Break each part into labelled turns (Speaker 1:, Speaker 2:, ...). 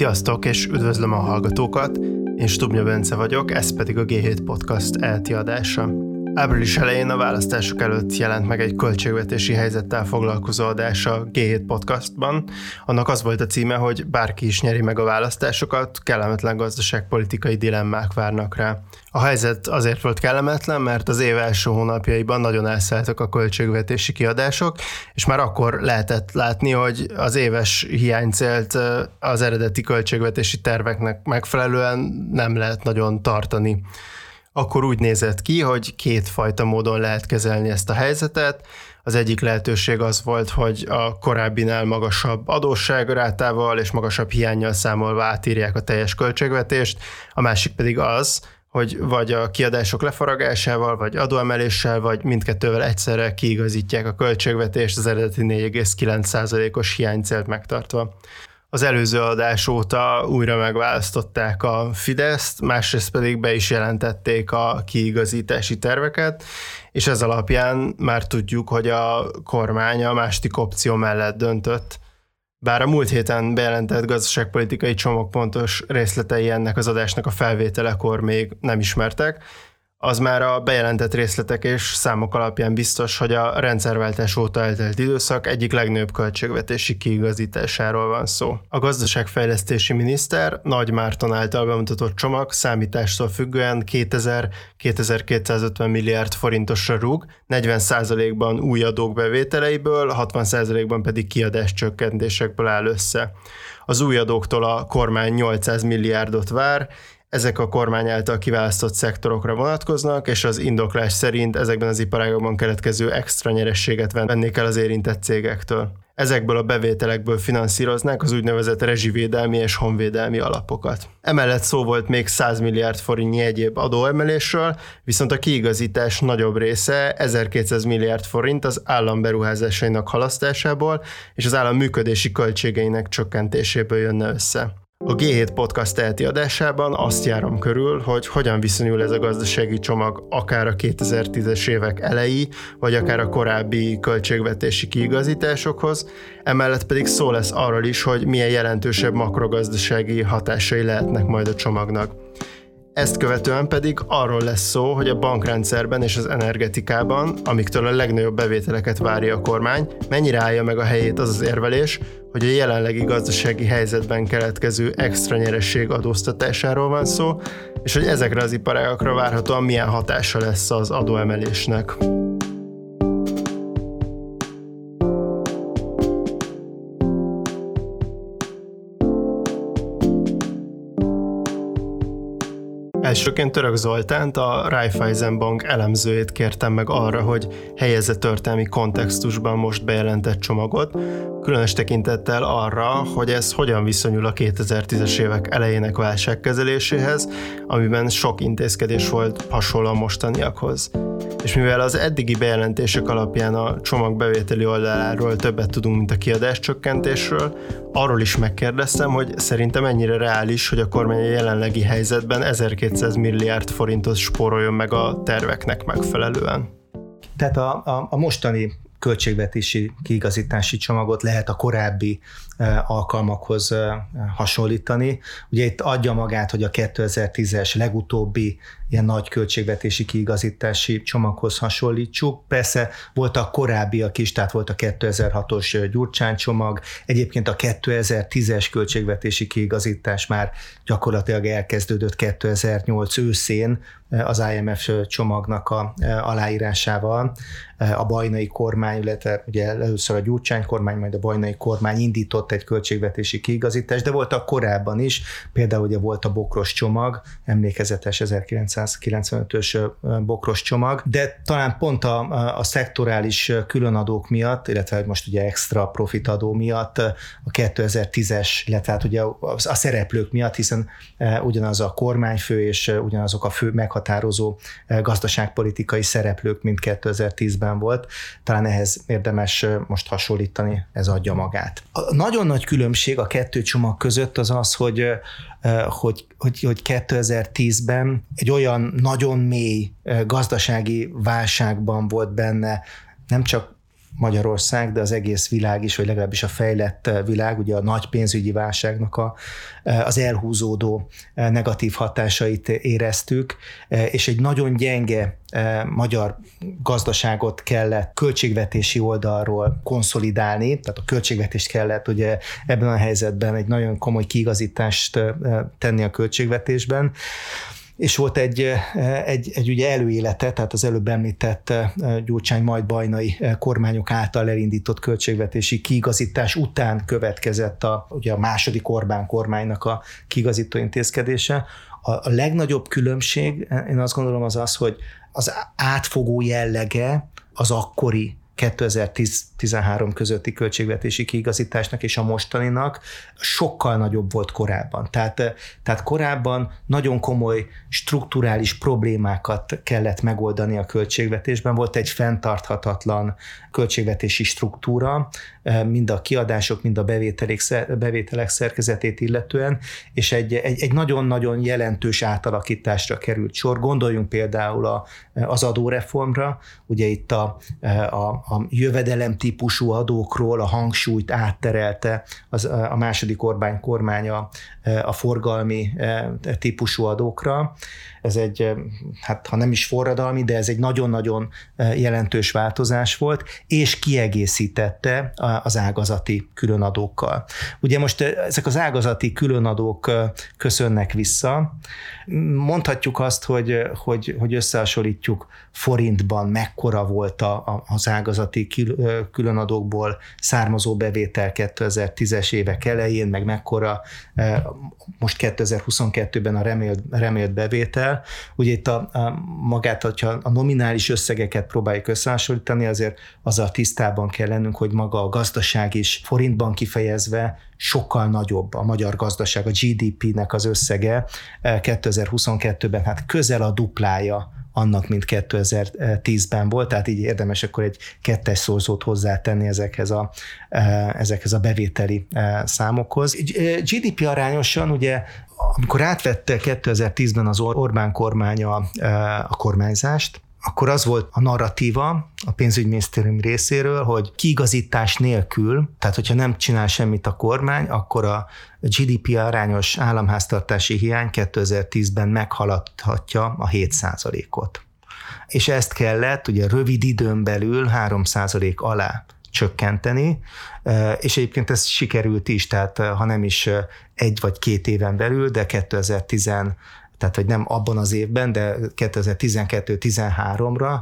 Speaker 1: Sziasztok, és üdvözlöm a hallgatókat! Én Stubnya Bence vagyok, ez pedig a G7 Podcast elti. Április elején a választások előtt jelent meg egy költségvetési helyzettel foglalkozó adás a G7 podcastban. Annak az volt a címe, hogy bárki is nyeri meg a választásokat, kellemetlen gazdaságpolitikai dilemmák várnak rá. A helyzet azért volt kellemetlen, mert az év első hónapjaiban nagyon elszálltak a költségvetési kiadások, és már akkor lehetett látni, hogy az éves hiánycélt az eredeti költségvetési terveknek megfelelően nem lehet nagyon tartani akkor úgy nézett ki, hogy kétfajta módon lehet kezelni ezt a helyzetet. Az egyik lehetőség az volt, hogy a korábbinál magasabb adósságrátával és magasabb hiányjal számolva átírják a teljes költségvetést, a másik pedig az, hogy vagy a kiadások lefaragásával, vagy adóemeléssel, vagy mindkettővel egyszerre kiigazítják a költségvetést az eredeti 4,9%-os hiánycélt megtartva. Az előző adás óta újra megválasztották a Fideszt, másrészt pedig be is jelentették a kiigazítási terveket, és ez alapján már tudjuk, hogy a kormány a másik opció mellett döntött. Bár a múlt héten bejelentett gazdaságpolitikai csomagpontos részletei ennek az adásnak a felvételekor még nem ismertek, az már a bejelentett részletek és számok alapján biztos, hogy a rendszerváltás óta eltelt időszak egyik legnőbb költségvetési kiigazításáról van szó. A gazdaságfejlesztési miniszter Nagy Márton által bemutatott csomag számítástól függően 2000-2250 milliárd forintosra rúg, 40%-ban új adók bevételeiből, 60%-ban pedig kiadás csökkentésekből áll össze. Az új adóktól a kormány 800 milliárdot vár, ezek a kormány által kiválasztott szektorokra vonatkoznak, és az indoklás szerint ezekben az iparágokban keletkező extra nyerességet vennék el az érintett cégektől. Ezekből a bevételekből finanszíroznák az úgynevezett rezsivédelmi és honvédelmi alapokat. Emellett szó volt még 100 milliárd forintnyi egyéb adóemelésről, viszont a kiigazítás nagyobb része 1200 milliárd forint az állam beruházásainak halasztásából és az állam működési költségeinek csökkentéséből jönne össze. A G7 Podcast teheti adásában azt járom körül, hogy hogyan viszonyul ez a gazdasági csomag akár a 2010-es évek elejé, vagy akár a korábbi költségvetési kiigazításokhoz, emellett pedig szó lesz arról is, hogy milyen jelentősebb makrogazdasági hatásai lehetnek majd a csomagnak. Ezt követően pedig arról lesz szó, hogy a bankrendszerben és az energetikában, amiktől a legnagyobb bevételeket várja a kormány, mennyire állja meg a helyét az az érvelés, hogy a jelenlegi gazdasági helyzetben keletkező extra nyeresség adóztatásáról van szó, és hogy ezekre az iparágakra várhatóan milyen hatása lesz az adóemelésnek. Elsőként Török Zoltánt, a Raiffeisen Bank elemzőjét kértem meg arra, hogy helyezze történelmi kontextusban most bejelentett csomagot, különös tekintettel arra, hogy ez hogyan viszonyul a 2010-es évek elejének válságkezeléséhez, amiben sok intézkedés volt hasonló a mostaniakhoz. És mivel az eddigi bejelentések alapján a csomag bevételi oldaláról többet tudunk, mint a kiadás csökkentésről, arról is megkérdeztem, hogy szerintem mennyire reális, hogy a kormány a jelenlegi helyzetben 1200 milliárd forintot spóroljon meg a terveknek megfelelően.
Speaker 2: Tehát a, a, a mostani költségvetési kiigazítási csomagot lehet a korábbi alkalmakhoz hasonlítani. Ugye itt adja magát, hogy a 2010-es legutóbbi ilyen nagy költségvetési kiigazítási csomaghoz hasonlítsuk. Persze voltak korábbiak is, tehát volt a 2006-os Gyurcsány csomag, egyébként a 2010-es költségvetési kiigazítás már gyakorlatilag elkezdődött 2008 őszén az IMF csomagnak a aláírásával. A bajnai kormány, illetve ugye először a Gyurcsány kormány, majd a bajnai kormány indított egy költségvetési kiigazítás, de voltak korábban is, például ugye volt a bokros csomag, emlékezetes 1900 1995-ös bokros csomag, de talán pont a, a szektorális különadók miatt, illetve most ugye extra profitadó miatt a 2010-es, illetve hát ugye a szereplők miatt, hiszen ugyanaz a kormányfő és ugyanazok a fő meghatározó gazdaságpolitikai szereplők, mint 2010-ben volt. Talán ehhez érdemes most hasonlítani, ez adja magát. A nagyon nagy különbség a kettő csomag között az az, hogy hogy, hogy, hogy 2010-ben egy olyan nagyon mély gazdasági válságban volt benne nem csak Magyarország, de az egész világ is, vagy legalábbis a fejlett világ, ugye a nagy pénzügyi válságnak a, az elhúzódó negatív hatásait éreztük, és egy nagyon gyenge magyar gazdaságot kellett költségvetési oldalról konszolidálni, tehát a költségvetést kellett ugye ebben a helyzetben egy nagyon komoly kiigazítást tenni a költségvetésben és volt egy, egy, egy ugye előélete, tehát az előbb említett Gyurcsány majd bajnai kormányok által elindított költségvetési kiigazítás után következett a, ugye a második Orbán kormánynak a kiigazító intézkedése. A, a legnagyobb különbség, én azt gondolom az az, hogy az átfogó jellege az akkori 2010-13 közötti költségvetési kiigazításnak és a mostaninak sokkal nagyobb volt korábban. Tehát, tehát korábban nagyon komoly strukturális problémákat kellett megoldani a költségvetésben. Volt egy fenntarthatatlan költségvetési struktúra, mind a kiadások, mind a bevételek, bevételek szerkezetét illetően, és egy, egy, egy nagyon-nagyon jelentős átalakításra került sor. Gondoljunk például a, az adóreformra, ugye itt a, a, a jövedelem típusú adókról a hangsúlyt átterelte az, a második Orbán kormánya a forgalmi típusú adókra. Ez egy, hát ha nem is forradalmi, de ez egy nagyon-nagyon jelentős változás volt, és kiegészítette az ágazati különadókkal. Ugye most ezek az ágazati különadók köszönnek vissza. Mondhatjuk azt, hogy, hogy, hogy összehasonlítjuk forintban mekkora volt a, az ágazati különadókból származó bevétel 2010-es évek elején, meg mekkora most 2022-ben a remélt, remélt bevétel. Ugye itt a, a magát, hogyha a nominális összegeket próbáljuk összehasonlítani, azért azzal tisztában kell lennünk, hogy maga a gazdaság is forintban kifejezve sokkal nagyobb a magyar gazdaság, a GDP-nek az összege 2022-ben hát közel a duplája annak, mint 2010-ben volt, tehát így érdemes akkor egy kettes szorzót hozzátenni ezekhez a, ezekhez a bevételi számokhoz. GDP arányosan ugye amikor átvette 2010-ben az Orbán kormánya a kormányzást, akkor az volt a narratíva a pénzügyminisztérium részéről, hogy kiigazítás nélkül, tehát hogyha nem csinál semmit a kormány, akkor a GDP arányos államháztartási hiány 2010-ben meghaladhatja a 7%-ot. És ezt kellett ugye rövid időn belül 3% alá csökkenteni, és egyébként ez sikerült is, tehát ha nem is egy vagy két éven belül, de 2010 tehát hogy nem abban az évben, de 2012-13-ra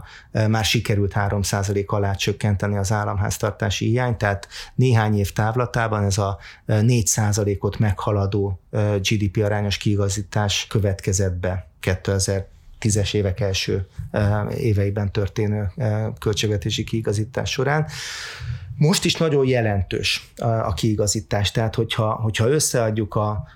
Speaker 2: már sikerült 3% alá csökkenteni az államháztartási hiányt, tehát néhány év távlatában ez a 4%-ot meghaladó GDP arányos kiigazítás következett be 2000 tízes évek első éveiben történő költségvetési kiigazítás során. Most is nagyon jelentős a kiigazítás, tehát hogyha, hogyha összeadjuk a,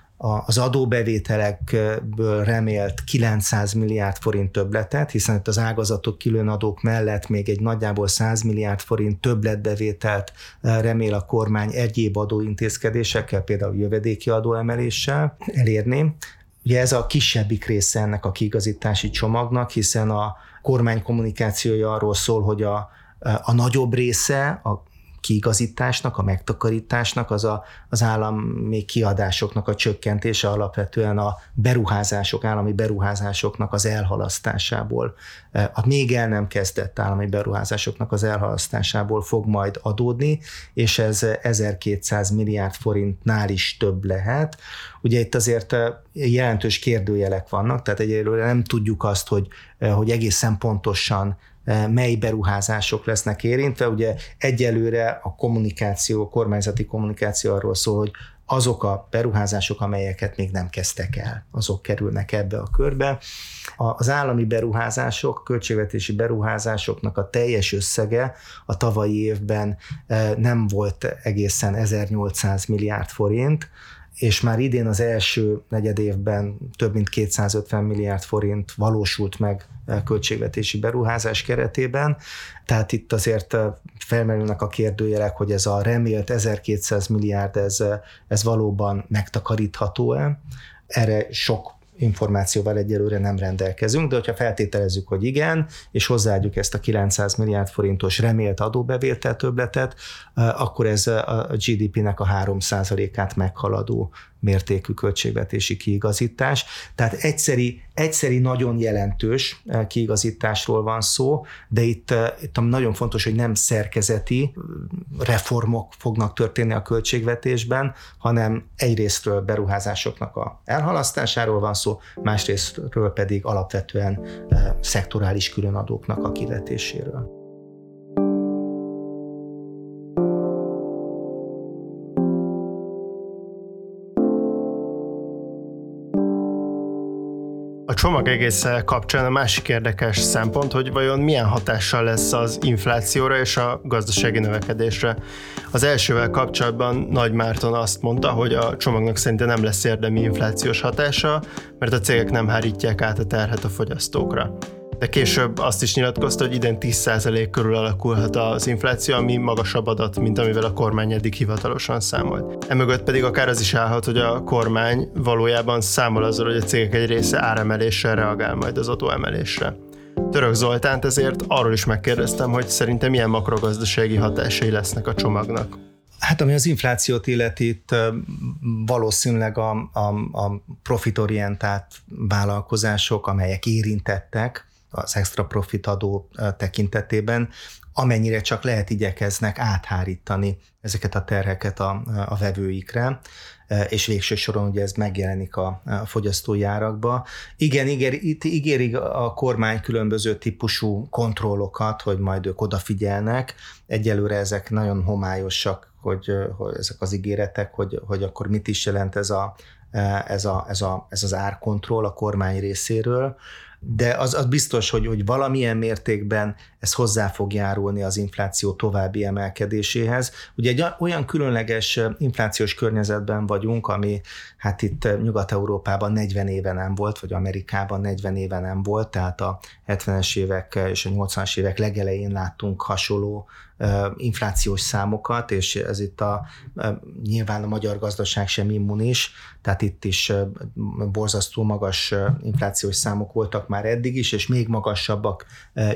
Speaker 2: az adóbevételekből remélt 900 milliárd forint többletet, hiszen itt az ágazatok különadók mellett még egy nagyjából 100 milliárd forint többletbevételt eh, remél a kormány egyéb adóintézkedésekkel, például jövedéki adóemeléssel elérni. Ugye ez a kisebbik része ennek a kiigazítási csomagnak, hiszen a kormány kommunikációja arról szól, hogy a, a nagyobb része, a kiigazításnak, a megtakarításnak, az a, az állami kiadásoknak a csökkentése alapvetően a beruházások, állami beruházásoknak az elhalasztásából, a még el nem kezdett állami beruházásoknak az elhalasztásából fog majd adódni, és ez 1200 milliárd forintnál is több lehet. Ugye itt azért jelentős kérdőjelek vannak, tehát egyelőre nem tudjuk azt, hogy, hogy egészen pontosan Eh, mely beruházások lesznek érintve. Ugye egyelőre a kommunikáció, a kormányzati kommunikáció arról szól, hogy azok a beruházások, amelyeket még nem kezdtek el, azok kerülnek ebbe a körbe. Az állami beruházások, költségvetési beruházásoknak a teljes összege a tavalyi évben eh, nem volt egészen 1800 milliárd forint, és már idén az első negyed évben több mint 250 milliárd forint valósult meg költségvetési beruházás keretében, tehát itt azért felmerülnek a kérdőjelek, hogy ez a remélt 1200 milliárd, ez, ez valóban megtakarítható-e. Erre sok információval egyelőre nem rendelkezünk, de hogyha feltételezzük, hogy igen, és hozzáadjuk ezt a 900 milliárd forintos remélt adóbevétel többletet, akkor ez a GDP-nek a 3%-át meghaladó mértékű költségvetési kiigazítás. Tehát egyszeri, egyszeri nagyon jelentős eh, kiigazításról van szó, de itt, eh, itt nagyon fontos, hogy nem szerkezeti eh, reformok fognak történni a költségvetésben, hanem egyrésztről beruházásoknak a elhalasztásáról van szó, másrésztről pedig alapvetően szektorális különadóknak a kivetéséről.
Speaker 1: Csomag egész kapcsán a másik érdekes szempont, hogy vajon milyen hatással lesz az inflációra és a gazdasági növekedésre. Az elsővel kapcsolatban Nagy Márton azt mondta, hogy a csomagnak szerinte nem lesz érdemi inflációs hatása, mert a cégek nem hárítják át a terhet a fogyasztókra de később azt is nyilatkozta, hogy idén 10% körül alakulhat az infláció, ami magasabb adat, mint amivel a kormány eddig hivatalosan számolt. Emögött pedig akár az is állhat, hogy a kormány valójában számol azzal, hogy a cégek egy része áremeléssel reagál majd az adóemelésre. Török Zoltánt ezért arról is megkérdeztem, hogy szerintem milyen makrogazdasági hatásai lesznek a csomagnak.
Speaker 2: Hát ami az inflációt illeti, itt valószínűleg a, a, a profitorientált vállalkozások, amelyek érintettek, az extra profit adó tekintetében, amennyire csak lehet igyekeznek áthárítani ezeket a terheket a, a vevőikre, és végső soron ugye ez megjelenik a, a fogyasztói árakba. Igen, igen, itt ígérik a kormány különböző típusú kontrollokat, hogy majd ők odafigyelnek. Egyelőre ezek nagyon homályosak, hogy, hogy ezek az ígéretek, hogy, hogy akkor mit is jelent ez, a, ez, a, ez, a, ez az árkontroll a kormány részéről de az, az biztos, hogy, hogy valamilyen mértékben ez hozzá fog járulni az infláció további emelkedéséhez. Ugye egy olyan különleges inflációs környezetben vagyunk, ami hát itt Nyugat-Európában 40 éve nem volt, vagy Amerikában 40 éve nem volt, tehát a 70-es évek és a 80-as évek legelején láttunk hasonló inflációs számokat, és ez itt a, nyilván a magyar gazdaság sem immunis, tehát itt is borzasztó magas inflációs számok voltak már eddig is, és még magasabbak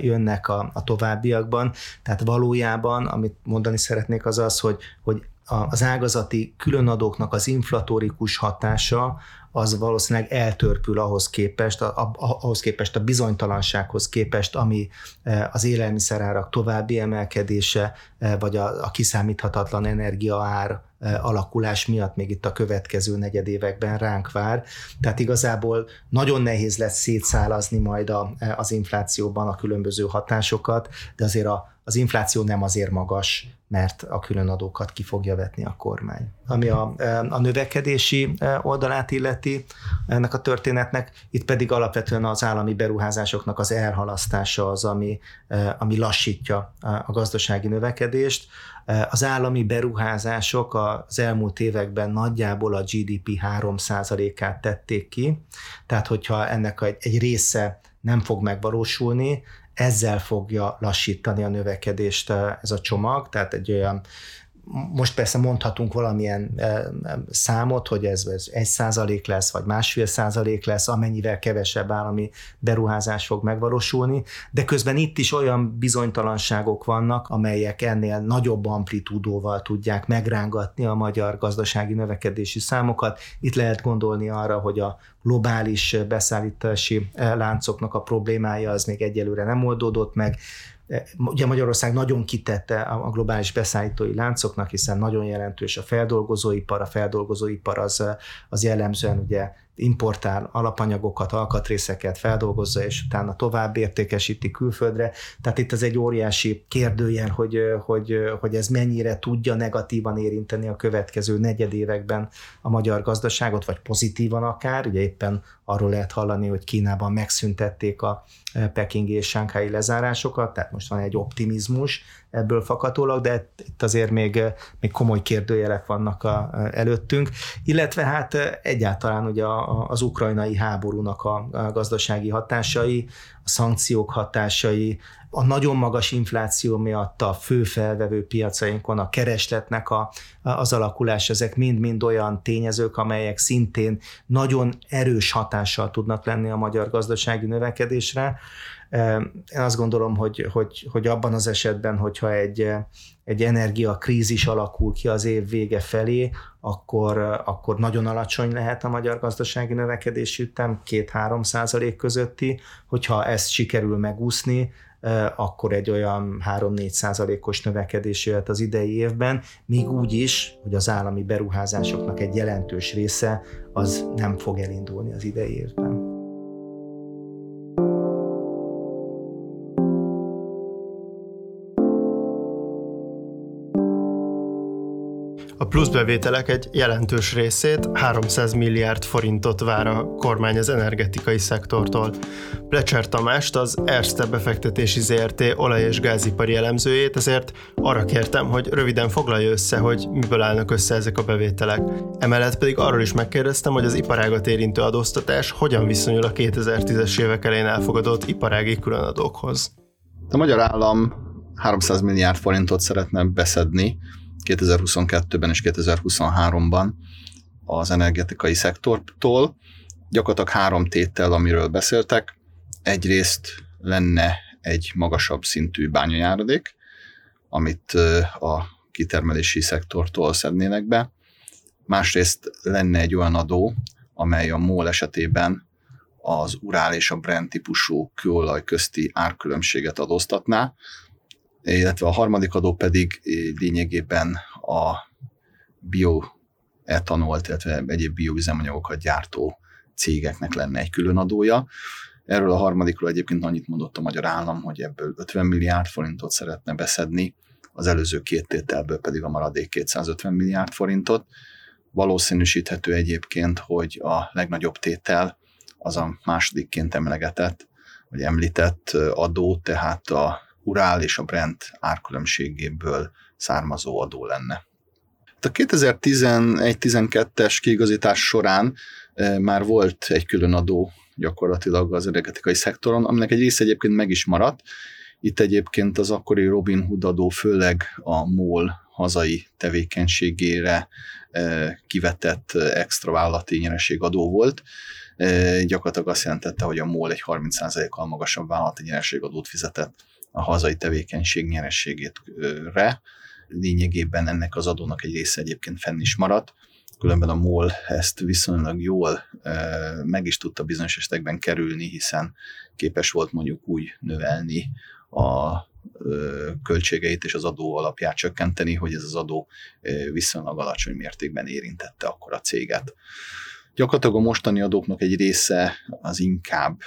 Speaker 2: jönnek a, a továbbiakban. Tehát valójában, amit mondani szeretnék, az az, hogy, hogy az ágazati különadóknak az inflatórikus hatása az valószínűleg eltörpül ahhoz képest, a, ahhoz képest a bizonytalansághoz képest, ami e, az élelmiszerárak további emelkedése, e, vagy a, a kiszámíthatatlan energiaár alakulás miatt még itt a következő negyedévekben ránk vár. Tehát igazából nagyon nehéz lesz szétszálazni majd a, az inflációban a különböző hatásokat, de azért a, az infláció nem azért magas, mert a különadókat ki fogja vetni a kormány. Ami a, a növekedési oldalát illeti ennek a történetnek, itt pedig alapvetően az állami beruházásoknak az elhalasztása az, ami, ami lassítja a gazdasági növekedést. Az állami beruházások az elmúlt években nagyjából a GDP 3%-át tették ki, tehát hogyha ennek egy, egy része nem fog megvalósulni, ezzel fogja lassítani a növekedést eh, ez a csomag, tehát egy olyan most persze mondhatunk valamilyen számot, hogy ez, ez egy százalék lesz, vagy másfél százalék lesz, amennyivel kevesebb állami beruházás fog megvalósulni, de közben itt is olyan bizonytalanságok vannak, amelyek ennél nagyobb amplitúdóval tudják megrángatni a magyar gazdasági növekedési számokat. Itt lehet gondolni arra, hogy a globális beszállítási eh, láncoknak a problémája az még egyelőre nem oldódott meg, Ugye Magyarország nagyon kitette a globális beszállítói láncoknak, hiszen nagyon jelentős a feldolgozóipar, a feldolgozóipar az, az jellemzően ugye importál alapanyagokat, alkatrészeket, feldolgozza, és utána tovább értékesíti külföldre. Tehát itt ez egy óriási kérdőjel, hogy, hogy, hogy ez mennyire tudja negatívan érinteni a következő negyedévekben a magyar gazdaságot, vagy pozitívan akár. Ugye éppen arról lehet hallani, hogy Kínában megszüntették a pekingi és sánkhái lezárásokat, tehát most van egy optimizmus ebből fakadólag, de itt azért még, még komoly kérdőjelek vannak a, előttünk, illetve hát egyáltalán ugye a, az ukrajnai háborúnak a gazdasági hatásai, a szankciók hatásai, a nagyon magas infláció miatt a fő felvevő piacainkon a keresletnek a, az alakulás, ezek mind-mind olyan tényezők, amelyek szintén nagyon erős hatással tudnak lenni a magyar gazdasági növekedésre. Én azt gondolom, hogy, hogy, hogy abban az esetben, hogyha egy, egy energiakrízis alakul ki az év vége felé, akkor, akkor nagyon alacsony lehet a magyar gazdasági növekedési ütem, 2-3 százalék közötti. Hogyha ezt sikerül megúszni, akkor egy olyan 3-4 százalékos növekedés jöhet az idei évben, míg úgy is, hogy az állami beruházásoknak egy jelentős része az nem fog elindulni az idei évben.
Speaker 1: A pluszbevételek egy jelentős részét, 300 milliárd forintot vár a kormány az energetikai szektortól. Plecser Tamást, az Erste befektetési ZRT olaj- és gázipari elemzőjét, ezért arra kértem, hogy röviden foglalja össze, hogy miből állnak össze ezek a bevételek. Emellett pedig arról is megkérdeztem, hogy az iparágat érintő adóztatás hogyan viszonyul a 2010-es évek elején elfogadott iparági különadókhoz.
Speaker 3: A magyar állam 300 milliárd forintot szeretne beszedni 2022-ben és 2023-ban az energetikai szektortól. Gyakorlatilag három tétel, amiről beszéltek. Egyrészt lenne egy magasabb szintű bányajáradék, amit a kitermelési szektortól szednének be. Másrészt lenne egy olyan adó, amely a MOL esetében az Urál és a Brent típusú kőolaj közti árkülönbséget adóztatná, illetve a harmadik adó pedig lényegében a bioetanolt, illetve egyéb bioüzemanyagokat gyártó cégeknek lenne egy külön adója. Erről a harmadikról egyébként annyit mondott a magyar állam, hogy ebből 50 milliárd forintot szeretne beszedni, az előző két tételből pedig a maradék 250 milliárd forintot. Valószínűsíthető egyébként, hogy a legnagyobb tétel az a másodikként emlegetett, vagy említett adó, tehát a Urál és a Brent árkülönbségéből származó adó lenne. A 2011-12-es kiigazítás során már volt egy külön adó gyakorlatilag az energetikai szektoron, aminek egy része egyébként meg is maradt. Itt egyébként az akkori Robin Hood adó főleg a MOL hazai tevékenységére kivetett extra vállalati nyereségadó volt. Gyakorlatilag azt jelentette, hogy a MOL egy 30%-kal magasabb vállalati nyereségadót fizetett a hazai tevékenység nyerességétre. Lényegében ennek az adónak egy része egyébként fenn is maradt, különben a MOL ezt viszonylag jól meg is tudta bizonyos esetekben kerülni, hiszen képes volt mondjuk úgy növelni a költségeit és az adó alapját csökkenteni, hogy ez az adó viszonylag alacsony mértékben érintette akkor a céget. Gyakorlatilag a mostani adóknak egy része az inkább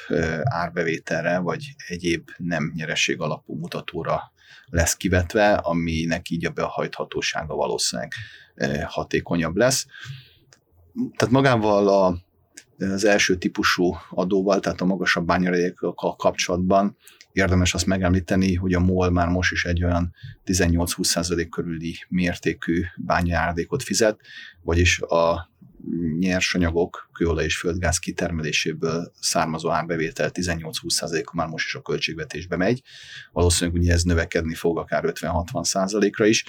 Speaker 3: árbevételre, vagy egyéb nem nyereség alapú mutatóra lesz kivetve, aminek így a behajthatósága valószínűleg hatékonyabb lesz. Tehát magával a, az első típusú adóval, tehát a magasabb bányaradékokkal kapcsolatban érdemes azt megemlíteni, hogy a MOL már most is egy olyan 18-20% körüli mértékű bányajáradékot fizet, vagyis a nyersanyagok, kőolaj és földgáz kitermeléséből származó árbevétel 18-20%-a már most is a költségvetésbe megy. Valószínűleg ugye ez növekedni fog akár 50-60%-ra is.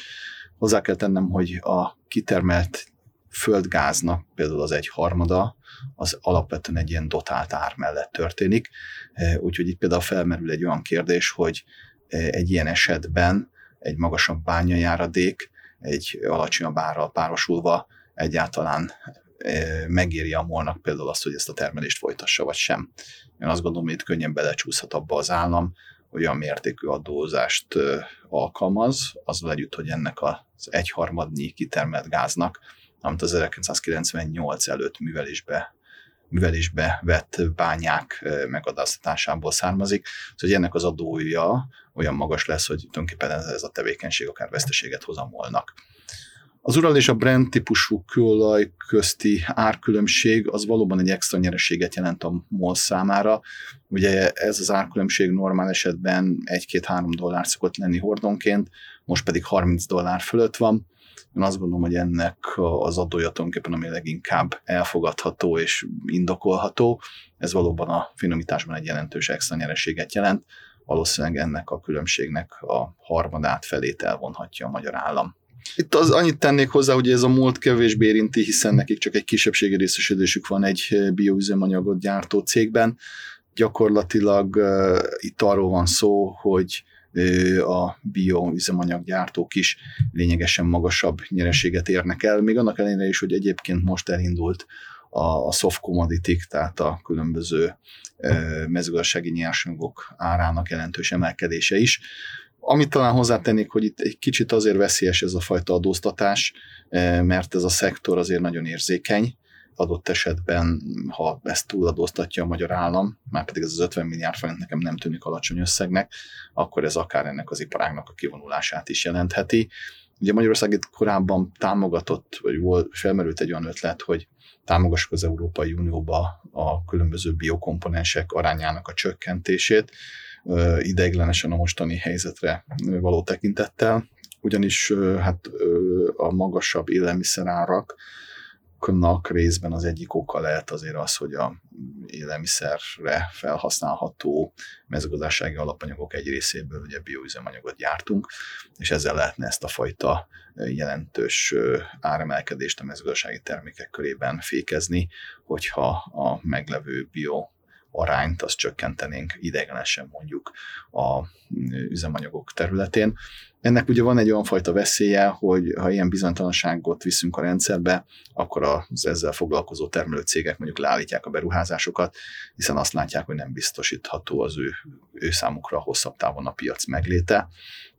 Speaker 3: Hozzá kell tennem, hogy a kitermelt földgáznak például az egy harmada, az alapvetően egy ilyen dotált ár mellett történik. E, úgyhogy itt például felmerül egy olyan kérdés, hogy e, egy ilyen esetben egy magasabb bányajáradék egy alacsonyabb árral párosulva egyáltalán megéri a molnak például azt, hogy ezt a termelést folytassa, vagy sem. Én azt gondolom, hogy itt könnyen belecsúszhat abba az állam, olyan mértékű adózást alkalmaz, azzal együtt, hogy ennek az egyharmadnyi kitermelt gáznak, amit az 1998 előtt művelésbe művelésbe vett bányák megadasztatásából származik, szóval hogy ennek az adója olyan magas lesz, hogy tulajdonképpen ez a tevékenység akár veszteséget hozamolnak. Az Ural és a Brent típusú kőolaj közti árkülönbség az valóban egy extra nyereséget jelent a MOL számára. Ugye ez az árkülönbség normál esetben 1-2-3 dollár szokott lenni hordonként, most pedig 30 dollár fölött van. Én azt gondolom, hogy ennek az adója tulajdonképpen ami leginkább elfogadható és indokolható. Ez valóban a finomításban egy jelentős extra nyereséget jelent. Valószínűleg ennek a különbségnek a harmadát felét elvonhatja a magyar állam. Itt az annyit tennék hozzá, hogy ez a múlt kevésbé érinti, hiszen nekik csak egy kisebbségi részesedésük van egy bioüzemanyagot gyártó cégben. Gyakorlatilag uh, itt arról van szó, hogy a bioüzemanyaggyártók is lényegesen magasabb nyereséget érnek el, még annak ellenére is, hogy egyébként most elindult a, a soft commodity tehát a különböző mezőgazdasági nyersanyagok árának jelentős emelkedése is. Amit talán hozzátennék, hogy itt egy kicsit azért veszélyes ez a fajta adóztatás, mert ez a szektor azért nagyon érzékeny, adott esetben, ha ezt túladóztatja a magyar állam, már pedig ez az 50 milliárd forint nekem nem tűnik alacsony összegnek, akkor ez akár ennek az iparágnak a kivonulását is jelentheti. Ugye Magyarország itt korábban támogatott, vagy volt, felmerült egy olyan ötlet, hogy támogassuk az Európai Unióba a különböző biokomponensek arányának a csökkentését, ideiglenesen a mostani helyzetre való tekintettel, ugyanis hát a magasabb élelmiszerárak nak részben az egyik oka lehet azért az, hogy a élelmiszerre felhasználható mezőgazdasági alapanyagok egy részéből ugye bioüzemanyagot gyártunk, és ezzel lehetne ezt a fajta jelentős áremelkedést a mezőgazdasági termékek körében fékezni, hogyha a meglevő bio arányt azt csökkentenénk ideiglenesen mondjuk a üzemanyagok területén. Ennek ugye van egy olyan fajta veszélye, hogy ha ilyen bizonytalanságot viszünk a rendszerbe, akkor az ezzel foglalkozó termelőcégek mondjuk leállítják a beruházásokat, hiszen azt látják, hogy nem biztosítható az ő, ő számukra hosszabb távon a piac megléte.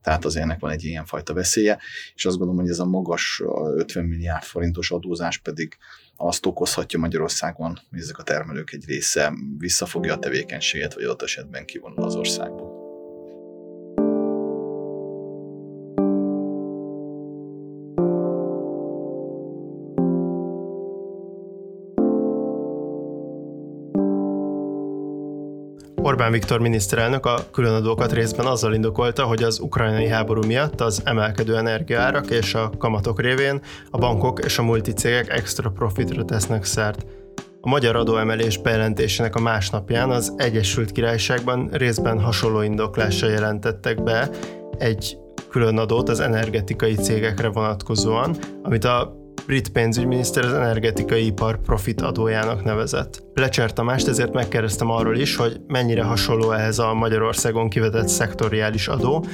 Speaker 3: Tehát azért ennek van egy ilyen fajta veszélye, és azt gondolom, hogy ez a magas 50 milliárd forintos adózás pedig azt okozhatja Magyarországon, hogy ezek a termelők egy része visszafogja a tevékenységet, vagy adott esetben kivonul az országból.
Speaker 1: Orbán Viktor miniszterelnök a különadókat részben azzal indokolta, hogy az ukrajnai háború miatt az emelkedő energiaárak és a kamatok révén a bankok és a multicégek extra profitra tesznek szert. A magyar adóemelés bejelentésének a másnapján az Egyesült Királyságban részben hasonló indoklással jelentettek be egy külön adót az energetikai cégekre vonatkozóan, amit a brit pénzügyminiszter az energetikai ipar profit adójának nevezett. Plecser Tamást ezért megkérdeztem arról is, hogy mennyire hasonló ehhez a Magyarországon kivetett szektoriális adó,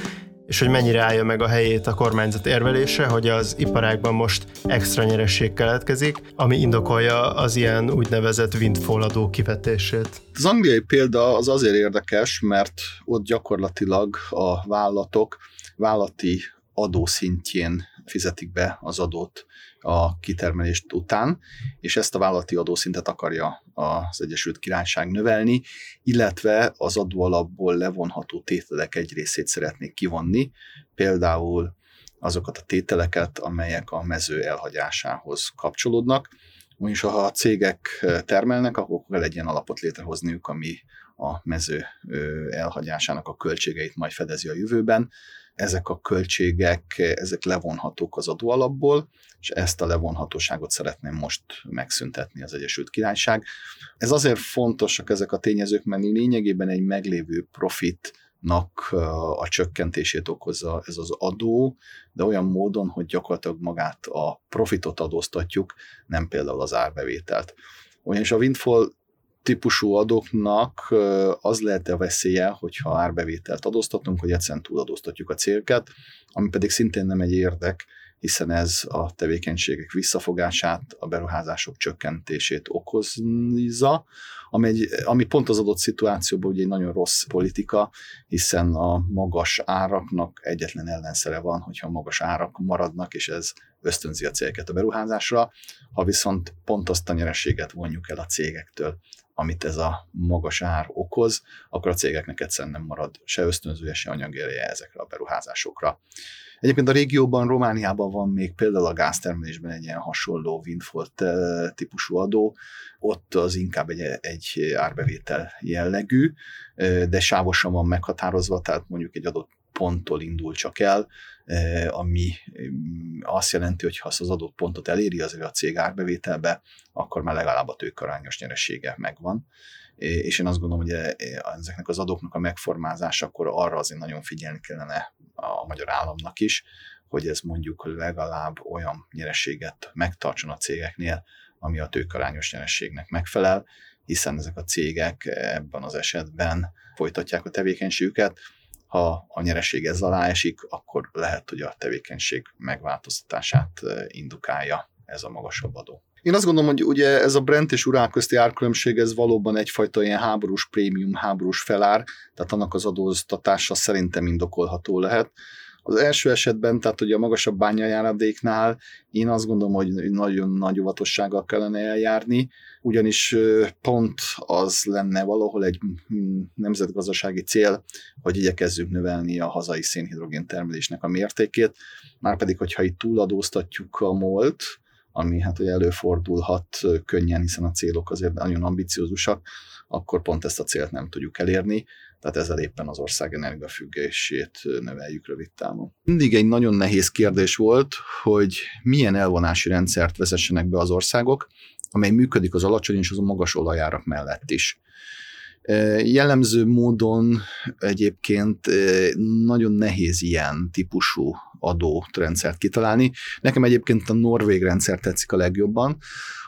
Speaker 1: és hogy mennyire állja meg a helyét a kormányzat érvelése, hogy az iparágban most extra nyeresség keletkezik, ami indokolja az ilyen úgynevezett windfall adó kivetését.
Speaker 3: Az angliai példa az azért érdekes, mert ott gyakorlatilag a vállalatok vállalati adószintjén fizetik be az adót a kitermelést után, és ezt a vállalati adószintet akarja az Egyesült Királyság növelni, illetve az adóalapból levonható tételek egy részét szeretnék kivonni, például azokat a tételeket, amelyek a mező elhagyásához kapcsolódnak. Ugyanis ha a cégek termelnek, akkor kell egy ilyen alapot létrehozniuk, ami a mező elhagyásának a költségeit majd fedezi a jövőben, ezek a költségek, ezek levonhatók az adóalapból, és ezt a levonhatóságot szeretném most megszüntetni az Egyesült Királyság. Ez azért fontosak ezek a tényezők, mert lényegében egy meglévő profit a csökkentését okozza ez az adó, de olyan módon, hogy gyakorlatilag magát a profitot adóztatjuk, nem például az árbevételt. Ugyanis a windfall típusú adóknak az lehet a veszélye, hogyha árbevételt adóztatunk, hogy egyszerűen túladóztatjuk a célket, ami pedig szintén nem egy érdek, hiszen ez a tevékenységek visszafogását, a beruházások csökkentését okozza, ami, egy, ami pont az adott szituációban ugye egy nagyon rossz politika, hiszen a magas áraknak egyetlen ellenszere van, hogyha magas árak maradnak, és ez ösztönzi a cégeket a beruházásra, ha viszont pont azt a nyereséget vonjuk el a cégektől, amit ez a magas ár okoz, akkor a cégeknek egyszerűen nem marad se ösztönzője, se anyagérje ezekre a beruházásokra. Egyébként a régióban, Romániában van még például a gáztermelésben egy ilyen hasonló windfall típusú adó, ott az inkább egy, egy árbevétel jellegű, de sávosan van meghatározva, tehát mondjuk egy adott ponttól indul csak el, ami mm, azt jelenti, hogy ha az adott pontot eléri azért a cég árbevételbe, akkor már legalább a tőkarányos nyeresége megvan. És én azt gondolom, hogy ezeknek az adóknak a megformázása, akkor arra azért nagyon figyelni kellene a magyar államnak is, hogy ez mondjuk legalább olyan nyereséget megtartson a cégeknél, ami a tőkarányos nyerességnek megfelel, hiszen ezek a cégek ebben az esetben folytatják a tevékenységüket, ha a nyereség ez alá esik, akkor lehet, hogy a tevékenység megváltoztatását indukálja ez a magasabb adó. Én azt gondolom, hogy ugye ez a Brent és Urál közti árkülönbség, ez valóban egyfajta ilyen háborús prémium, háborús felár, tehát annak az adóztatása szerintem indokolható lehet. Az első esetben, tehát ugye a magasabb bányajáradéknál én azt gondolom, hogy nagyon nagy óvatossággal kellene eljárni, ugyanis pont az lenne valahol egy hm, nemzetgazdasági cél, hogy igyekezzük növelni a hazai szénhidrogén termelésnek a mértékét, márpedig, hogyha itt túladóztatjuk a molt, ami hát ugye előfordulhat könnyen, hiszen a célok azért nagyon ambiciózusak, akkor pont ezt a célt nem tudjuk elérni, tehát ezzel éppen az ország energiafüggését növeljük rövid távon. Mindig egy nagyon nehéz kérdés volt, hogy milyen elvonási rendszert vezessenek be az országok, amely működik az alacsony és az a magas olajárak mellett is. Jellemző módon egyébként nagyon nehéz ilyen típusú adórendszert kitalálni. Nekem egyébként a norvég rendszer tetszik a legjobban,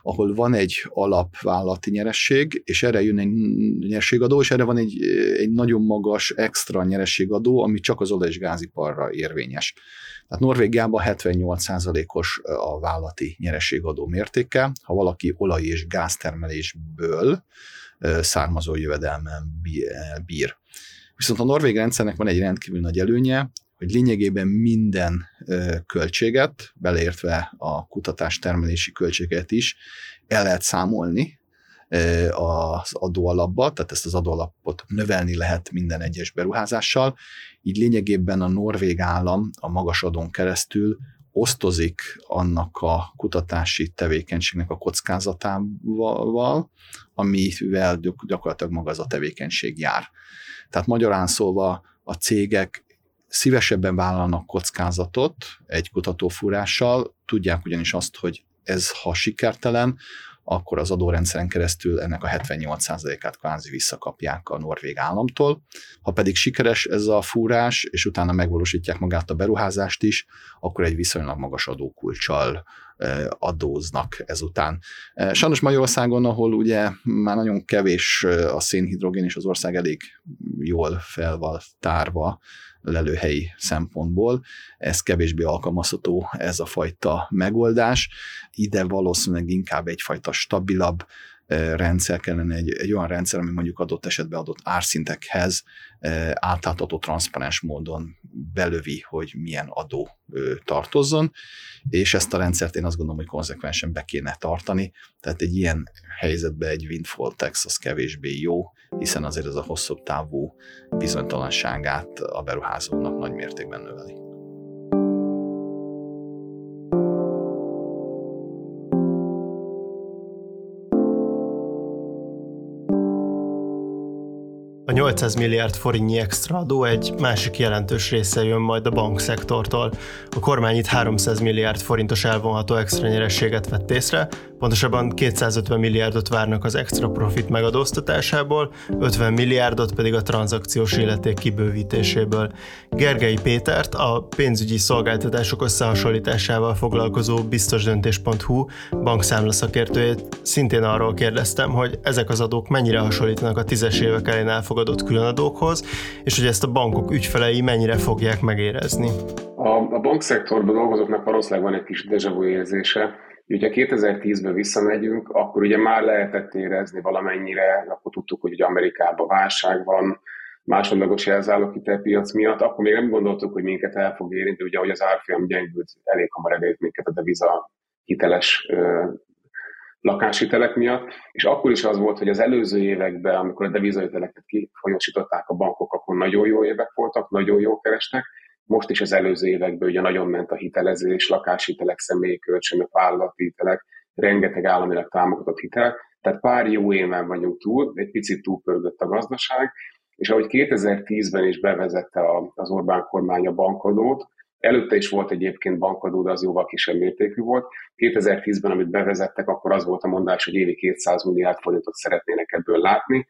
Speaker 3: ahol van egy alapvállalati nyeresség, és erre jön egy nyerességadó, és erre van egy, egy nagyon magas extra nyerességadó, ami csak az olaj- és gáziparra érvényes. Tehát Norvégiában 78%-os a vállalati nyerességadó mértéke, ha valaki olaj- és gáztermelésből származó jövedelmen bír. Viszont a norvég rendszernek van egy rendkívül nagy előnye, hogy lényegében minden költséget, beleértve a kutatás termelési költséget is, el lehet számolni az adóalapba, tehát ezt az adóalapot növelni lehet minden egyes beruházással, így lényegében a norvég állam a magas adón keresztül osztozik annak a kutatási tevékenységnek a kockázatával, amivel gyakorlatilag maga az a tevékenység jár. Tehát magyarán szólva a cégek szívesebben vállalnak kockázatot egy kutatófúrással, tudják ugyanis azt, hogy ez ha sikertelen, akkor az adórendszeren keresztül ennek a 78%-át kvázi visszakapják a norvég államtól. Ha pedig sikeres ez a fúrás, és utána megvalósítják magát a beruházást is, akkor egy viszonylag magas adókulcsal adóznak ezután. Sajnos Magyarországon, ahol ugye már nagyon kevés a szénhidrogén, és az ország elég jól fel van tárva lelőhelyi szempontból. Ez kevésbé alkalmazható ez a fajta megoldás. Ide valószínűleg inkább egyfajta stabilabb rendszer kellene, egy, egy olyan rendszer, ami mondjuk adott esetben adott árszintekhez átlátható, transzparens módon belövi, hogy milyen adó tartozzon, és ezt a rendszert én azt gondolom, hogy konzekvensen be kéne tartani, tehát egy ilyen helyzetben egy windfall tax az kevésbé jó, hiszen azért ez a hosszabb távú bizonytalanságát a beruházónak nagy mértékben növeli.
Speaker 1: 800 milliárd forintnyi extra adó egy másik jelentős része jön majd a bankszektortól. A kormány itt 300 milliárd forintos elvonható extra nyerességet vett észre, Pontosabban 250 milliárdot várnak az extra profit megadóztatásából, 50 milliárdot pedig a tranzakciós illeték kibővítéséből. Gergely Pétert, a pénzügyi szolgáltatások összehasonlításával foglalkozó biztosdöntés.hu bankszámla szakértőjét szintén arról kérdeztem, hogy ezek az adók mennyire hasonlítanak a tízes évek elején elfogadott különadókhoz, és hogy ezt a bankok ügyfelei mennyire fogják megérezni.
Speaker 4: A, a bankszektorban dolgozóknak valószínűleg van egy kis vu érzése, Ugye 2010-ben visszamegyünk, akkor ugye már lehetett érezni valamennyire, akkor tudtuk, hogy ugye Amerikában válság van, másodlagos jelzáloghitelpiac miatt, akkor még nem gondoltuk, hogy minket el fog érinteni, ugye ahogy az árfolyam gyengült, elég hamar elért minket a deviza hiteles ö, lakáshitelek miatt, és akkor is az volt, hogy az előző években, amikor a devizahiteleket kifolyósították a bankok, akkor nagyon jó évek voltak, nagyon jó kerestek, most is az előző években ugye nagyon ment a hitelezés, lakáshitelek, személyi kölcsönök, vállalati hitelek, rengeteg államilag támogatott hitel, tehát pár jó éven vagyunk túl, egy picit túlpörgött a gazdaság, és ahogy 2010-ben is bevezette az Orbán kormány a bankadót, előtte is volt egyébként bankadó, de az jóval kisebb mértékű volt. 2010-ben, amit bevezettek, akkor az volt a mondás, hogy évi 200 milliárd forintot szeretnének ebből látni.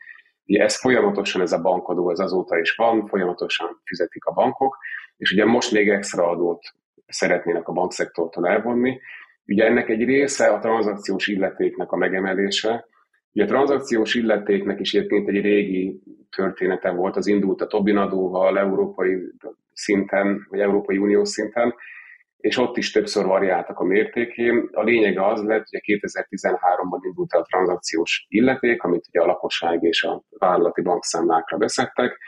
Speaker 4: Ugye ez folyamatosan, ez a bankadó, ez azóta is van, folyamatosan fizetik a bankok, és ugye most még extra adót szeretnének a bankszektortól elvonni. Ugye ennek egy része a tranzakciós illetéknek a megemelése, Ugye a tranzakciós illetéknek is egyébként egy régi története volt, az indult a Tobin adóval, európai szinten, vagy Európai Unió szinten, és ott is többször variáltak a mértékén. A lényege az lett, hogy a 2013-ban indult el a tranzakciós illeték, amit ugye a lakosság és a vállalati bankszámlákra veszettek.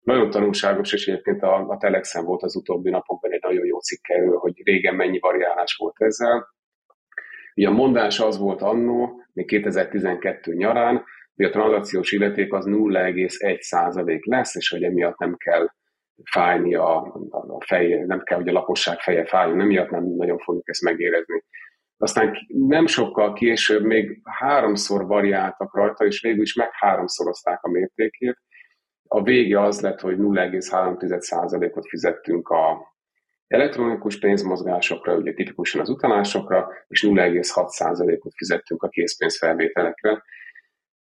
Speaker 4: Nagyon tanulságos, és egyébként a, a Telexen volt az utóbbi napokban egy nagyon jó cikk erről, hogy régen mennyi variálás volt ezzel. Ugye a mondás az volt annó, még 2012 nyarán, hogy a tranzakciós illeték az 0,1 lesz, és hogy emiatt nem kell fájni a, a feje, nem kell, hogy a lakosság feje fájjon, nem miatt nem nagyon fogjuk ezt megérezni. Aztán nem sokkal később még háromszor variáltak rajta, és végül is meg háromszorozták a mértékét. A vége az lett, hogy 0,3%-ot fizettünk a elektronikus pénzmozgásokra, ugye tipikusan az utalásokra, és 0,6%-ot fizettünk a készpénzfelvételekre.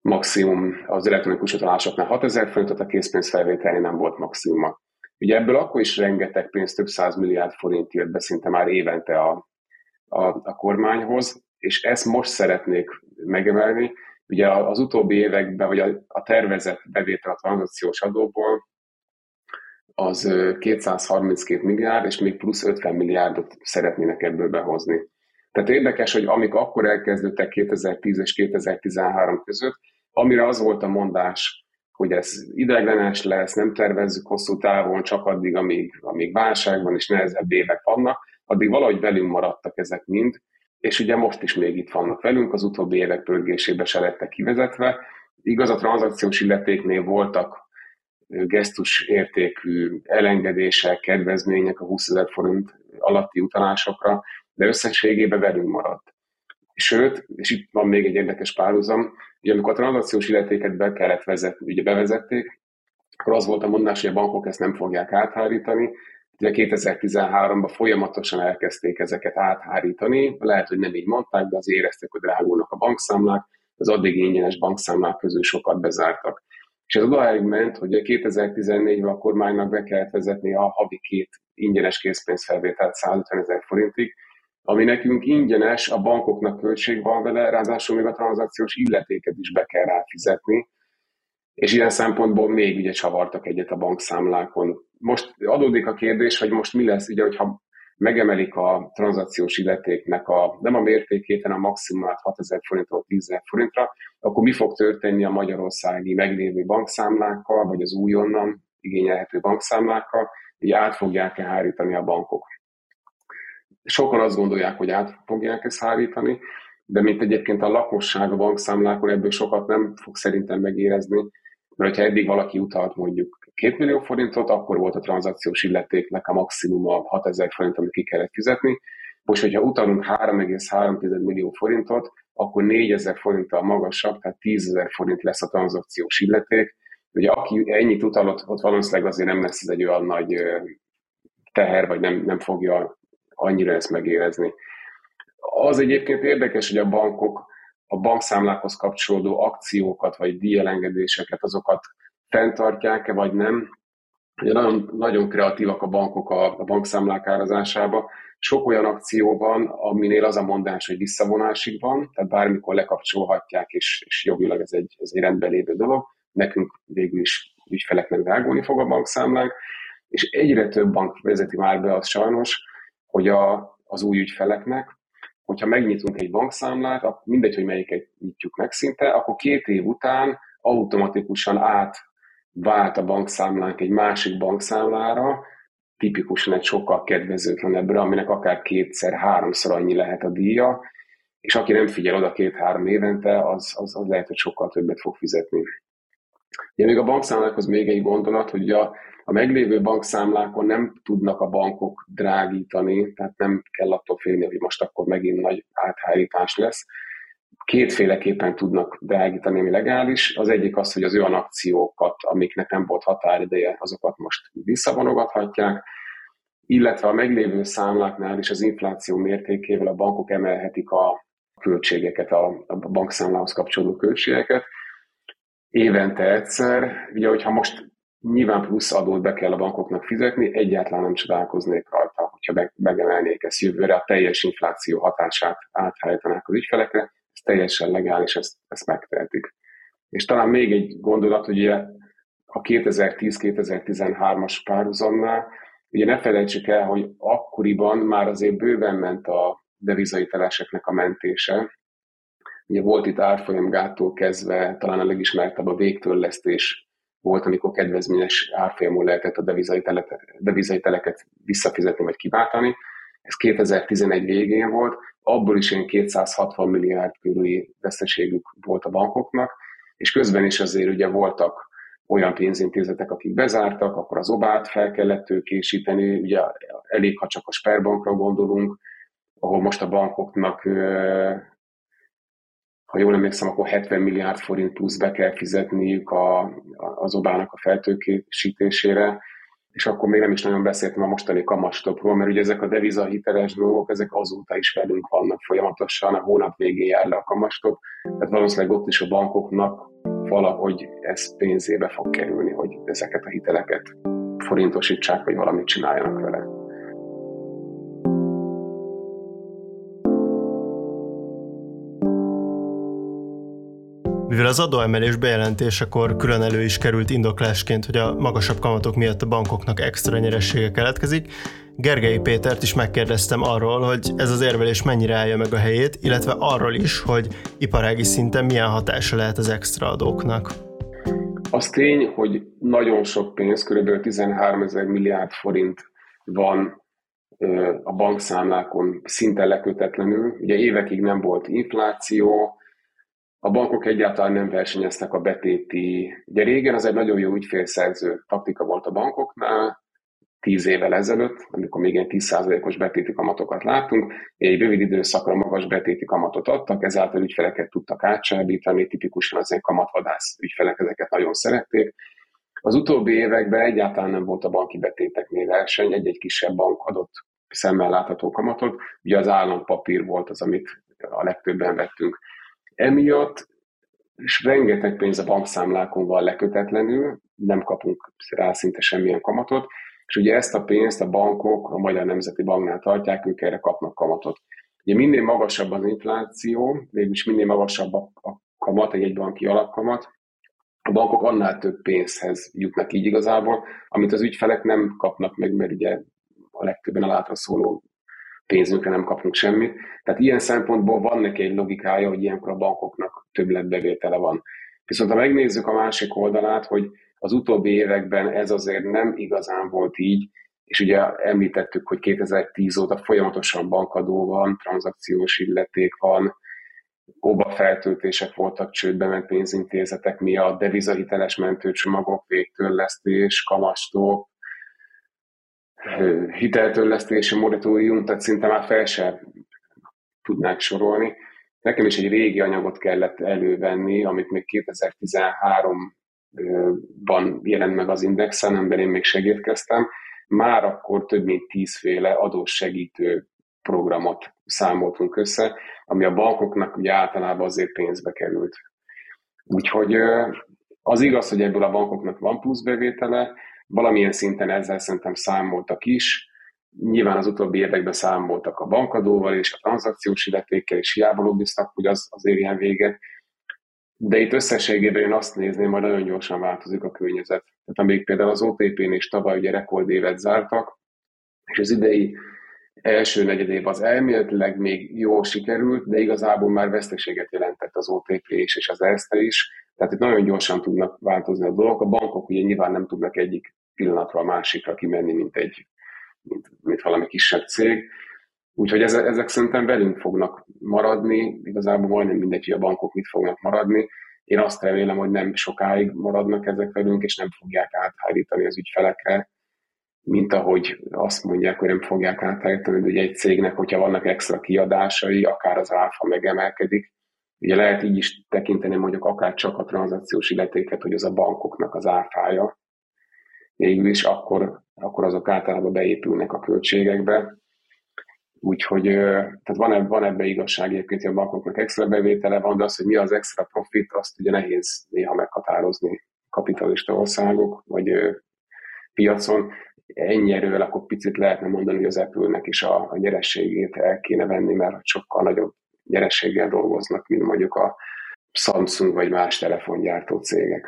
Speaker 4: Maximum az elektronikus utalásoknál 6000 forintot, a készpénzfelvételén nem volt maximuma. Ugye ebből akkor is rengeteg pénz, több száz milliárd forint jött be szinte már évente a, a, a kormányhoz, és ezt most szeretnék megemelni. Ugye az utóbbi években, vagy a, a tervezett bevétel a tranzakciós adóból az 232 milliárd, és még plusz 50 milliárdot szeretnének ebből behozni. Tehát érdekes, hogy amikor akkor elkezdődtek 2010 és 2013 között, amire az volt a mondás, hogy ez ideiglenes lesz, nem tervezzük hosszú távon, csak addig, amíg, amíg válság van és nehezebb évek vannak, addig valahogy velünk maradtak ezek mind, és ugye most is még itt vannak velünk, az utóbbi évek pörgésébe se lettek kivezetve. Igaz, a tranzakciós illetéknél voltak gesztus értékű elengedések, kedvezmények a 20 ezer forint alatti utalásokra, de összességében velünk maradt. Sőt, és itt van még egy érdekes párhuzam, hogy amikor a tranzakciós illetéket be kellett vezetni, ugye bevezették, akkor az volt a mondás, hogy a bankok ezt nem fogják áthárítani, Ugye 2013-ban folyamatosan elkezdték ezeket áthárítani, lehet, hogy nem így mondták, de az éreztek, hogy drágulnak a bankszámlák, az addig ingyenes bankszámlák közül sokat bezártak. És ez odáig ment, hogy 2014-ben a kormánynak be kellett vezetni a havi két ingyenes készpénzfelvételt 150 ezer forintig, ami nekünk ingyenes, a bankoknak költség van vele, ráadásul még a tranzakciós illetéket is be kell ráfizetni, és ilyen szempontból még ugye csavartak egyet a bankszámlákon. Most adódik a kérdés, hogy most mi lesz, ugye, hogyha megemelik a tranzakciós illetéknek a, nem a mértékét, hanem a maximumát 6000 forintról 10 forintra, akkor mi fog történni a magyarországi meglévő bankszámlákkal, vagy az újonnan igényelhető bankszámlákkal, hogy át fogják-e hárítani a bankok. Sokan azt gondolják, hogy át fogják ezt hárítani, de mint egyébként a lakosság a bankszámlákon ebből sokat nem fog szerintem megérezni, mert ha eddig valaki utalt mondjuk 2 millió forintot, akkor volt a tranzakciós illetéknek a maximum a 6000 forint, amit ki kellett fizetni. Most, hogyha utalunk 3,3 millió forintot, akkor 4000 forinttal magasabb, tehát 10 ezer forint lesz a tranzakciós illeték. Ugye aki ennyit utalott, ott valószínűleg azért nem lesz ez egy olyan nagy teher, vagy nem, nem fogja annyira ezt megérezni. Az egyébként érdekes, hogy a bankok a bankszámlákhoz kapcsolódó akciókat vagy díjelengedéseket, azokat fenntartják-e vagy nem. Ugye nagyon, nagyon kreatívak a bankok a, a bankszámlák árazásába. Sok olyan akció van, aminél az a mondás, hogy visszavonásig van, tehát bármikor lekapcsolhatják, és, és jogilag ez egy, ez egy rendben lévő dolog. Nekünk végül is ügyfeleknek drágulni fog a bankszámlánk, és egyre több bank vezeti már be az sajnos, hogy a, az új ügyfeleknek, hogyha megnyitunk egy bankszámlát, mindegy, hogy melyiket nyitjuk meg szinte, akkor két év után automatikusan át vált a bankszámlánk egy másik bankszámlára, tipikusan egy sokkal kedvezőtlenebbre, aminek akár kétszer, háromszor annyi lehet a díja, és aki nem figyel oda két-három évente, az, az, az lehet, hogy sokkal többet fog fizetni. Ugye még a bankszámlákhoz még egy gondolat, hogy a, a meglévő bankszámlákon nem tudnak a bankok drágítani, tehát nem kell attól félni, hogy most akkor megint nagy áthárítás lesz. Kétféleképpen tudnak drágítani, ami legális. Az egyik az, hogy az olyan akciókat, amiknek nem volt határideje, azokat most visszavonogathatják, illetve a meglévő számláknál is az infláció mértékével a bankok emelhetik a költségeket, a, bankszámlához kapcsolódó költségeket. Évente egyszer, ugye, hogyha most nyilván plusz adót be kell a bankoknak fizetni, egyáltalán nem csodálkoznék rajta, hogyha megemelnék ezt jövőre, a teljes infláció hatását áthelyítanák az ügyfelekre, ez teljesen legális, ezt, ezt megtehetik. És talán még egy gondolat, hogy ugye a 2010-2013-as párhuzamnál, ugye ne felejtsük el, hogy akkoriban már azért bőven ment a devizahiteleseknek a mentése. Ugye volt itt árfolyamgától kezdve, talán a legismertebb a végtörlesztés volt, amikor kedvezményes árfolyamon lehetett a devizahiteleket visszafizetni vagy kiváltani. Ez 2011 végén volt, abból is ilyen 260 milliárd körüli veszteségük volt a bankoknak, és közben is azért ugye voltak olyan pénzintézetek, akik bezártak, akkor az obát fel kellett tőkésíteni, ugye elég, ha csak a Sperbankra gondolunk, ahol most a bankoknak, ha jól emlékszem, akkor 70 milliárd forint plusz be kell fizetniük a, az obának a feltőkésítésére, és akkor még nem is nagyon beszéltem a mostani kamastopról, mert ugye ezek a devizahiteles dolgok, ezek azóta is velünk vannak folyamatosan, a hónap végén jár le a kamastop, tehát valószínűleg ott is a bankoknak valahogy ez pénzébe fog kerülni, hogy ezeket a hiteleket forintosítsák, vagy valamit csináljanak vele.
Speaker 1: Mivel az adóemelés bejelentésekor külön elő is került indoklásként, hogy a magasabb kamatok miatt a bankoknak extra nyeressége keletkezik, Gergely Pétert is megkérdeztem arról, hogy ez az érvelés mennyire állja meg a helyét, illetve arról is, hogy iparági szinten milyen hatása lehet az extra adóknak.
Speaker 4: Az tény, hogy nagyon sok pénz, kb. 13 ezer milliárd forint van a bankszámlákon szinte lekötetlenül. Ugye évekig nem volt infláció, a bankok egyáltalán nem versenyeztek a betéti. Ugye régen az egy nagyon jó ügyfélszerző taktika volt a bankoknál, tíz évvel ezelőtt, amikor még ilyen 10%-os betéti kamatokat láttunk, egy rövid időszakra magas betéti kamatot adtak, ezáltal ügyfeleket tudtak átsábítani, tipikusan az ilyen kamatvadász ügyfelek ezeket nagyon szerették. Az utóbbi években egyáltalán nem volt a banki betéteknél verseny, egy-egy kisebb bank adott szemmel látható kamatot, ugye az állampapír volt az, amit a legtöbben vettünk. Emiatt és rengeteg pénz a bankszámlákon van lekötetlenül, nem kapunk rá szinte semmilyen kamatot, és ugye ezt a pénzt a bankok a Magyar Nemzeti Banknál tartják, ők erre kapnak kamatot. Ugye minél magasabb az infláció, végülis minél magasabb a, kamat, egy banki alapkamat, a bankok annál több pénzhez jutnak így igazából, amit az ügyfelek nem kapnak meg, mert ugye a legtöbben a látra szóló pénzünkre nem kapunk semmit. Tehát ilyen szempontból van neki egy logikája, hogy ilyenkor a bankoknak többletbevétele van. Viszont ha megnézzük a másik oldalát, hogy az utóbbi években ez azért nem igazán volt így, és ugye említettük, hogy 2010 óta folyamatosan bankadó van, tranzakciós illeték van, oba feltöltések voltak csődbe ment pénzintézetek miatt, devizahiteles mentőcsomagok, végtörlesztés, kamastok, hiteltörlesztési moratórium, tehát szinte már fel sem tudnánk sorolni. Nekem is egy régi anyagot kellett elővenni, amit még 2013-ban jelent meg az Indexen, amiben én még segítkeztem. Már akkor több mint tízféle adós segítő programot számoltunk össze, ami a bankoknak ugye általában azért pénzbe került. Úgyhogy az igaz, hogy ebből a bankoknak van plusz bevétele, valamilyen szinten ezzel szerintem számoltak is. Nyilván az utóbbi években számoltak a bankadóval és a tranzakciós illetékkel, és hiába lobbiztak, hogy az, az érjen véget. De itt összességében én azt nézném, hogy nagyon gyorsan változik a környezet. Tehát amíg például az OTP-n és tavaly ugye rekordévet zártak, és az idei első negyedév az elméletileg még jól sikerült, de igazából már veszteséget jelentett az OTP is és az Erste is, Tehát itt nagyon gyorsan tudnak változni a dolgok. A bankok ugye nyilván nem tudnak egyik pillanatra a másikra kimenni, mint egy mint, mint valami kisebb cég. Úgyhogy ezek, ezek szerintem velünk fognak maradni, igazából majdnem mindegy, hogy a bankok mit fognak maradni. Én azt remélem, hogy nem sokáig maradnak ezek velünk, és nem fogják áthárítani az ügyfelekre, mint ahogy azt mondják, hogy nem fogják áthárítani, hogy egy cégnek, hogyha vannak extra kiadásai, akár az áfa megemelkedik, Ugye lehet így is tekinteni mondjuk akár csak a tranzakciós illetéket, hogy az a bankoknak az áfája, végül is akkor, akkor azok általában beépülnek a költségekbe. Úgyhogy tehát van, ebbe, van ebbe igazság egyébként, hogy a bankoknak extra bevétele van, de az, hogy mi az extra profit, azt ugye nehéz néha meghatározni kapitalista országok, vagy piacon. Ennyi erővel akkor picit lehetne mondani, hogy az Apple-nek is a, a nyerességét el kéne venni, mert sokkal nagyobb nyerességgel dolgoznak, mint mondjuk a Samsung vagy más telefongyártó cégek.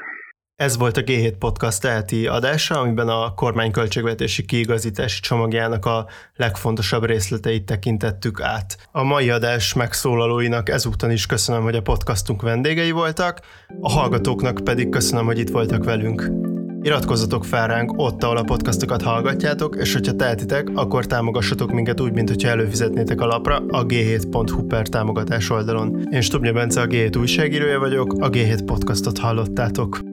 Speaker 1: Ez volt a G7 Podcast teheti adása, amiben a kormány költségvetési kiigazítási csomagjának a legfontosabb részleteit tekintettük át. A mai adás megszólalóinak ezúton is köszönöm, hogy a podcastunk vendégei voltak, a hallgatóknak pedig köszönöm, hogy itt voltak velünk. Iratkozzatok fel ránk ott, ahol a podcastokat hallgatjátok, és hogyha tehetitek, akkor támogassatok minket úgy, mint hogyha előfizetnétek a lapra a g7.hu per támogatás oldalon. Én Stubnya Bence, a G7 újságírója vagyok, a G7 podcastot hallottátok.